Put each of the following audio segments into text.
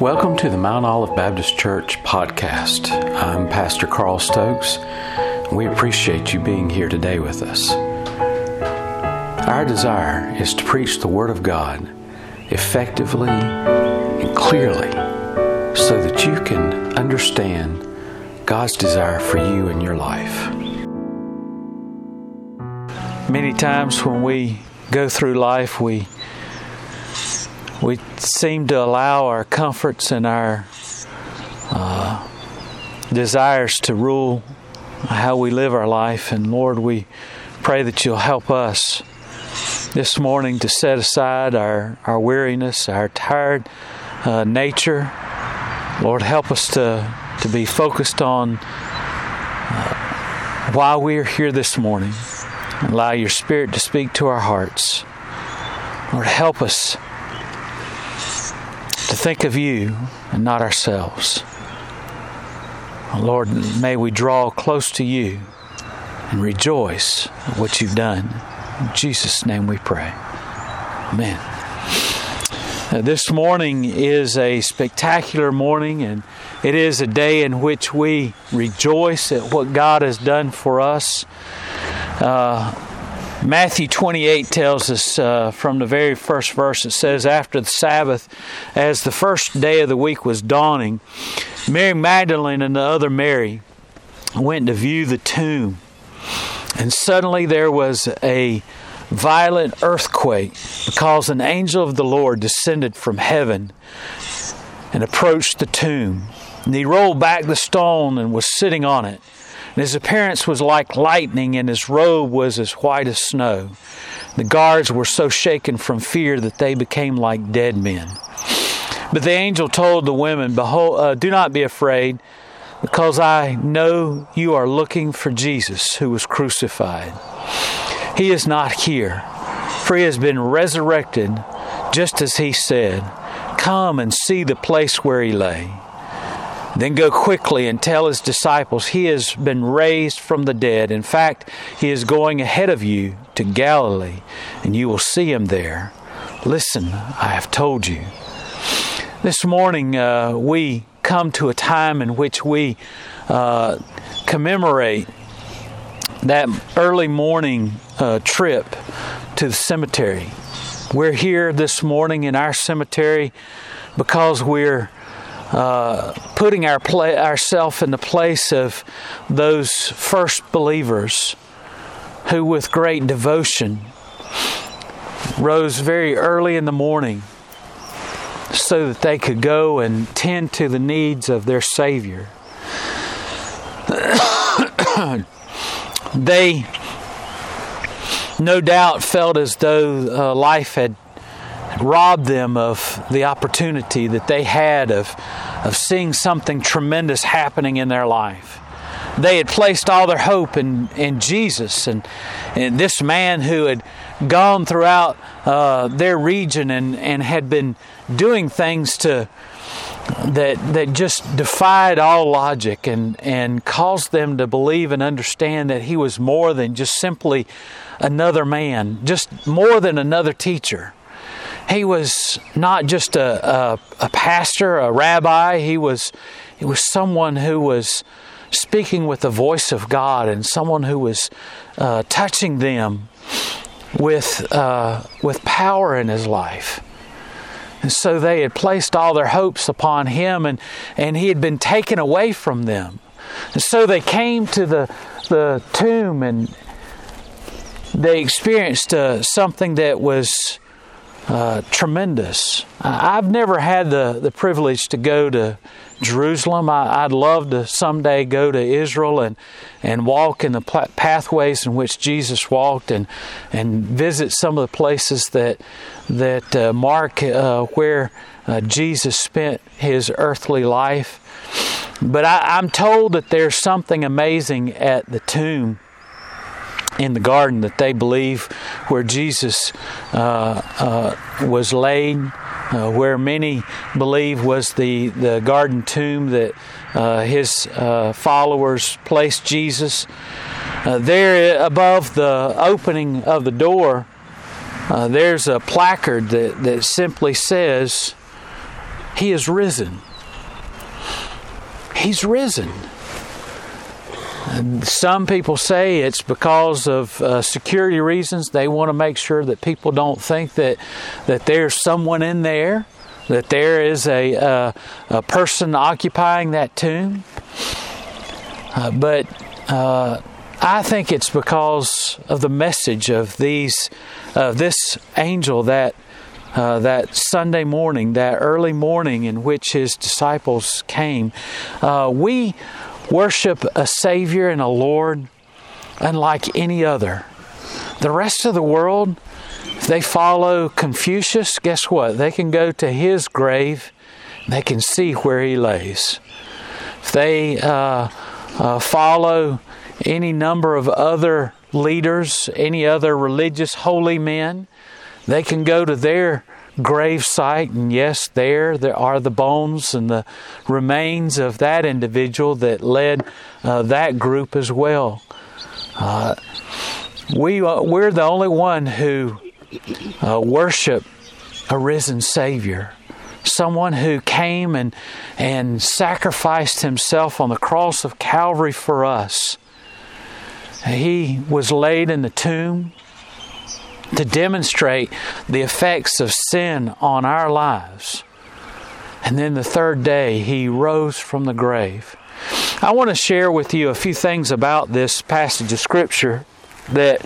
Welcome to the Mount Olive Baptist Church podcast. I'm Pastor Carl Stokes. We appreciate you being here today with us. Our desire is to preach the Word of God effectively and clearly so that you can understand God's desire for you in your life. Many times when we go through life, we we seem to allow our comforts and our uh, desires to rule how we live our life. And Lord, we pray that you'll help us this morning to set aside our, our weariness, our tired uh, nature. Lord, help us to, to be focused on uh, why we are here this morning. Allow your Spirit to speak to our hearts. Lord, help us to think of you and not ourselves. Lord, may we draw close to you and rejoice at what you've done. In Jesus' name we pray. Amen. Uh, this morning is a spectacular morning, and it is a day in which we rejoice at what God has done for us. Uh, Matthew 28 tells us uh, from the very first verse, it says, After the Sabbath, as the first day of the week was dawning, Mary Magdalene and the other Mary went to view the tomb. And suddenly there was a violent earthquake because an angel of the Lord descended from heaven and approached the tomb. And he rolled back the stone and was sitting on it. And his appearance was like lightning, and his robe was as white as snow. The guards were so shaken from fear that they became like dead men. But the angel told the women, Behold, uh, do not be afraid, because I know you are looking for Jesus who was crucified. He is not here, for he has been resurrected, just as he said. Come and see the place where he lay. Then go quickly and tell his disciples he has been raised from the dead. In fact, he is going ahead of you to Galilee, and you will see him there. Listen, I have told you. This morning, uh, we come to a time in which we uh, commemorate that early morning uh, trip to the cemetery. We're here this morning in our cemetery because we're uh, putting our pla- ourselves in the place of those first believers who, with great devotion, rose very early in the morning so that they could go and tend to the needs of their Savior. they no doubt felt as though uh, life had robbed them of the opportunity that they had of, of seeing something tremendous happening in their life. They had placed all their hope in, in Jesus and, and this man who had gone throughout uh, their region and, and had been doing things to that that just defied all logic and and caused them to believe and understand that he was more than just simply another man, just more than another teacher he was not just a, a, a, pastor, a rabbi. He was, he was someone who was speaking with the voice of God and someone who was uh, touching them with, uh, with power in his life. And so they had placed all their hopes upon him, and, and he had been taken away from them. And so they came to the, the tomb and they experienced uh, something that was uh, tremendous. I've never had the, the privilege to go to Jerusalem. I, would love to someday go to Israel and, and walk in the pathways in which Jesus walked and, and visit some of the places that, that uh, mark uh, where uh, Jesus spent his earthly life. But I, I'm told that there's something amazing at the tomb in the garden that they believe where Jesus uh, uh, was laid, uh, where many believe was the, the garden tomb that uh, his uh, followers placed Jesus. Uh, there above the opening of the door, there's a placard that, that simply says, He is risen. He's risen. Some people say it's because of uh, security reasons. They want to make sure that people don't think that that there's someone in there, that there is a uh, a person occupying that tomb. Uh, but uh, I think it's because of the message of these of this angel that uh, that Sunday morning, that early morning in which his disciples came. Uh, we worship a Savior and a Lord unlike any other. The rest of the world, if they follow Confucius, guess what? They can go to his grave, they can see where he lays. If they uh, uh follow any number of other leaders, any other religious holy men, they can go to their grave site, and yes, there there are the bones and the remains of that individual that led uh, that group as well. Uh, we uh, we're the only one who uh, worship a risen Savior, someone who came and and sacrificed himself on the cross of Calvary for us. He was laid in the tomb to demonstrate the effects of sin on our lives. And then the third day, he rose from the grave. I want to share with you a few things about this passage of Scripture that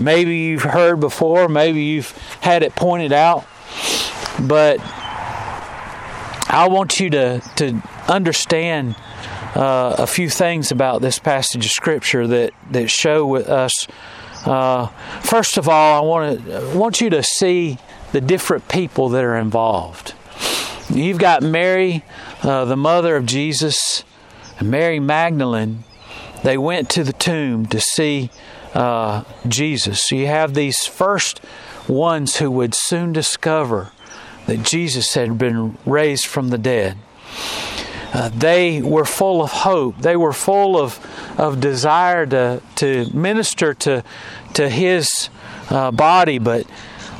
maybe you've heard before, maybe you've had it pointed out, but I want you to, to understand uh, a few things about this passage of Scripture that, that show with us uh, first of all, I want to want you to see the different people that are involved. You've got Mary, uh, the mother of Jesus, and Mary Magdalene. They went to the tomb to see uh, Jesus. So you have these first ones who would soon discover that Jesus had been raised from the dead. Uh, they were full of hope. They were full of, of desire to, to minister to, to his uh, body, but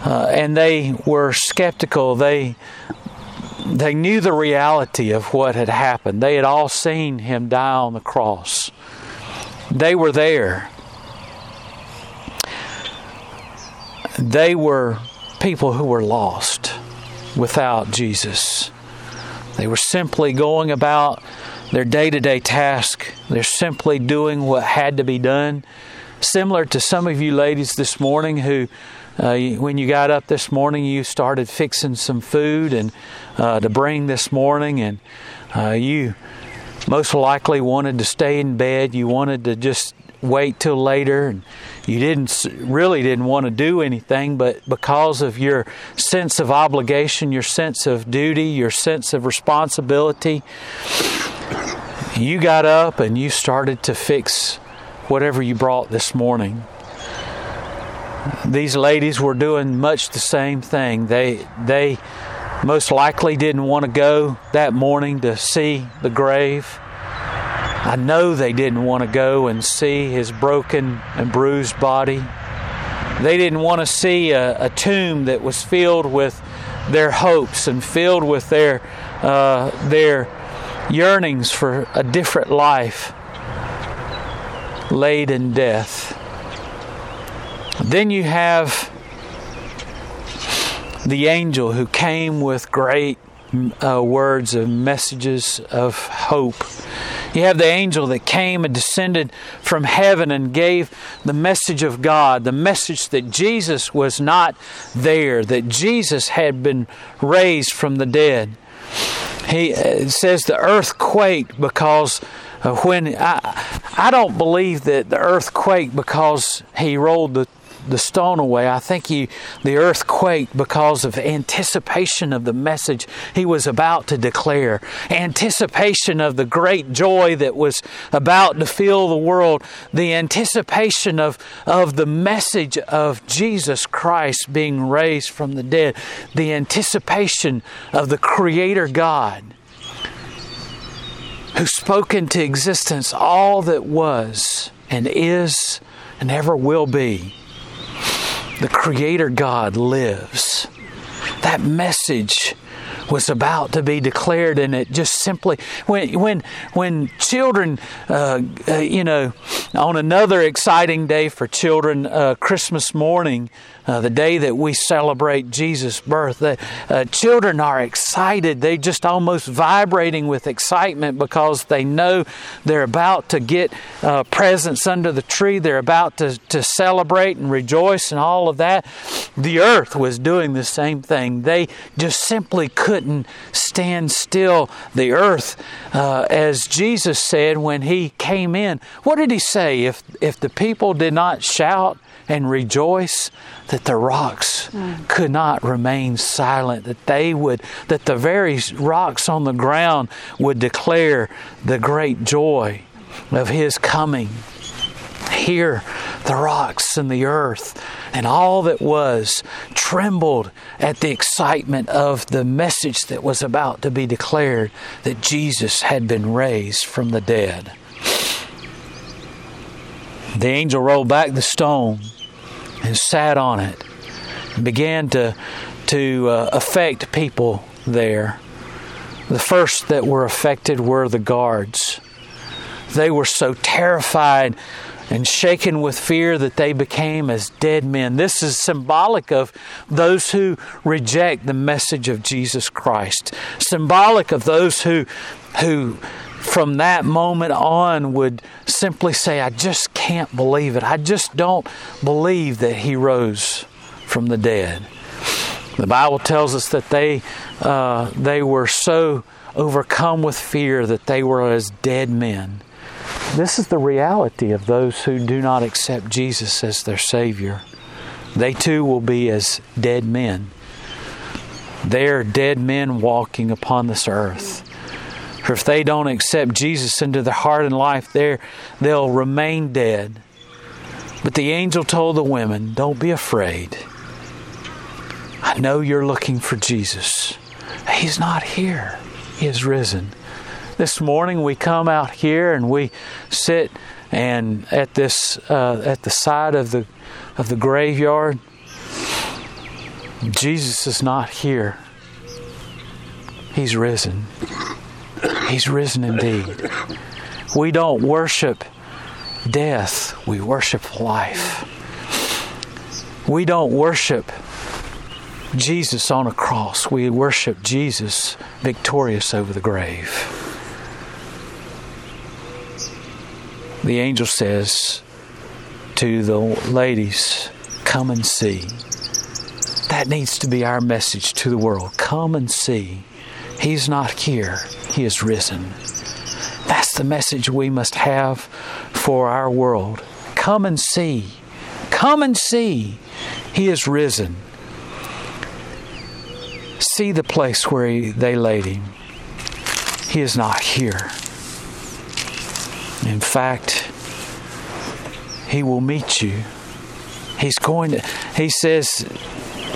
uh, and they were skeptical. They they knew the reality of what had happened. They had all seen him die on the cross. They were there. They were people who were lost without Jesus. They were simply going about their day to day task. They're simply doing what had to be done. Similar to some of you ladies this morning who, uh, when you got up this morning, you started fixing some food and uh, to bring this morning, and uh, you most likely wanted to stay in bed. You wanted to just wait till later and you didn't really didn't want to do anything but because of your sense of obligation your sense of duty your sense of responsibility you got up and you started to fix whatever you brought this morning. These ladies were doing much the same thing. They they most likely didn't want to go that morning to see the grave. I know they didn't want to go and see his broken and bruised body. They didn't want to see a, a tomb that was filled with their hopes and filled with their uh, their yearnings for a different life laid in death. Then you have the angel who came with great uh, words of messages of hope you have the angel that came and descended from heaven and gave the message of God, the message that Jesus was not there, that Jesus had been raised from the dead. He uh, says the earth quaked because when I, I don't believe that the earth quaked because he rolled the the stone away. I think he, the earth quaked because of anticipation of the message he was about to declare, anticipation of the great joy that was about to fill the world, the anticipation of, of the message of Jesus Christ being raised from the dead, the anticipation of the Creator God who spoke into existence all that was and is and ever will be the Creator God lives. That message was about to be declared, and it just simply when when when children, uh, uh, you know, on another exciting day for children, uh, Christmas morning, uh, the day that we celebrate Jesus' birth. The, uh, children are excited. They're just almost vibrating with excitement because they know they're about to get uh, presents under the tree. They're about to, to celebrate and rejoice and all of that. The earth was doing the same thing. They just simply couldn't stand still. The earth, uh, as Jesus said when he came in, what did he say? If, if the people did not shout, and rejoice that the rocks mm. could not remain silent, that they would, that the very rocks on the ground would declare the great joy of His coming. Here, the rocks and the earth and all that was trembled at the excitement of the message that was about to be declared that Jesus had been raised from the dead. The angel rolled back the stone and sat on it and began to to uh, affect people there. The first that were affected were the guards. They were so terrified and shaken with fear that they became as dead men. This is symbolic of those who reject the message of Jesus Christ, symbolic of those who who from that moment on would simply say, I just can't believe it. I just don't believe that he rose from the dead. The Bible tells us that they, uh, they were so overcome with fear that they were as dead men. This is the reality of those who do not accept Jesus as their Savior. They too will be as dead men. They are dead men walking upon this earth or if they don't accept Jesus into their heart and life, there they'll remain dead. But the angel told the women, Don't be afraid. I know you're looking for Jesus. He's not here, He is risen. This morning we come out here and we sit and at this uh, at the side of the of the graveyard. Jesus is not here. He's risen. He's risen indeed. We don't worship death, we worship life. We don't worship Jesus on a cross, we worship Jesus victorious over the grave. The angel says to the ladies, Come and see. That needs to be our message to the world. Come and see. He's not here, He is risen. That's the message we must have for our world. Come and see. Come and see. He is risen. See the place where he, they laid him. He is not here. In fact, he will meet you. He's going to, he says,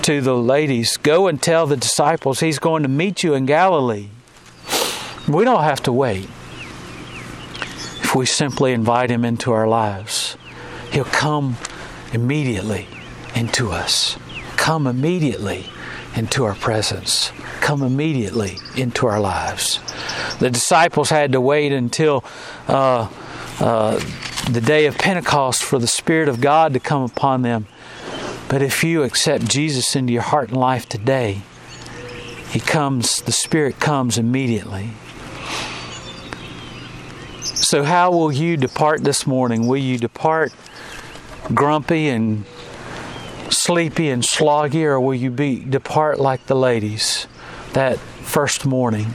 to the ladies, Go and tell the disciples he's going to meet you in Galilee. We don't have to wait. If we simply invite him into our lives, he'll come immediately into us. Come immediately into our presence. Come immediately into our lives. The disciples had to wait until uh, uh, the day of Pentecost for the Spirit of God to come upon them. But if you accept Jesus into your heart and life today, He comes, the Spirit comes immediately. So, how will you depart this morning? Will you depart grumpy and sleepy and sloggy, or will you be depart like the ladies that first morning?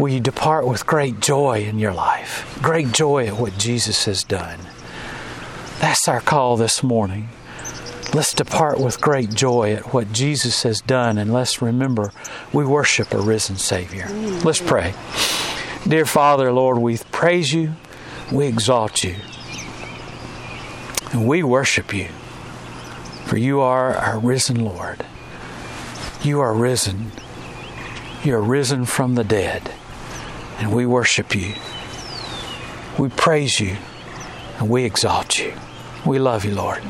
Will you depart with great joy in your life? Great joy at what Jesus has done. That's our call this morning. Let's depart with great joy at what Jesus has done, and let's remember we worship a risen Savior. Let's pray. Dear Father, Lord, we praise you, we exalt you, and we worship you, for you are our risen Lord. You are risen. You are risen from the dead, and we worship you. We praise you, and we exalt you. We love you, Lord.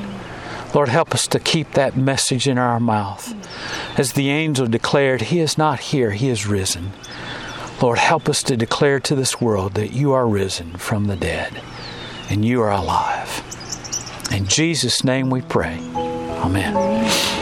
Lord, help us to keep that message in our mouth. As the angel declared, He is not here, He is risen. Lord, help us to declare to this world that you are risen from the dead and you are alive. In Jesus' name we pray. Amen.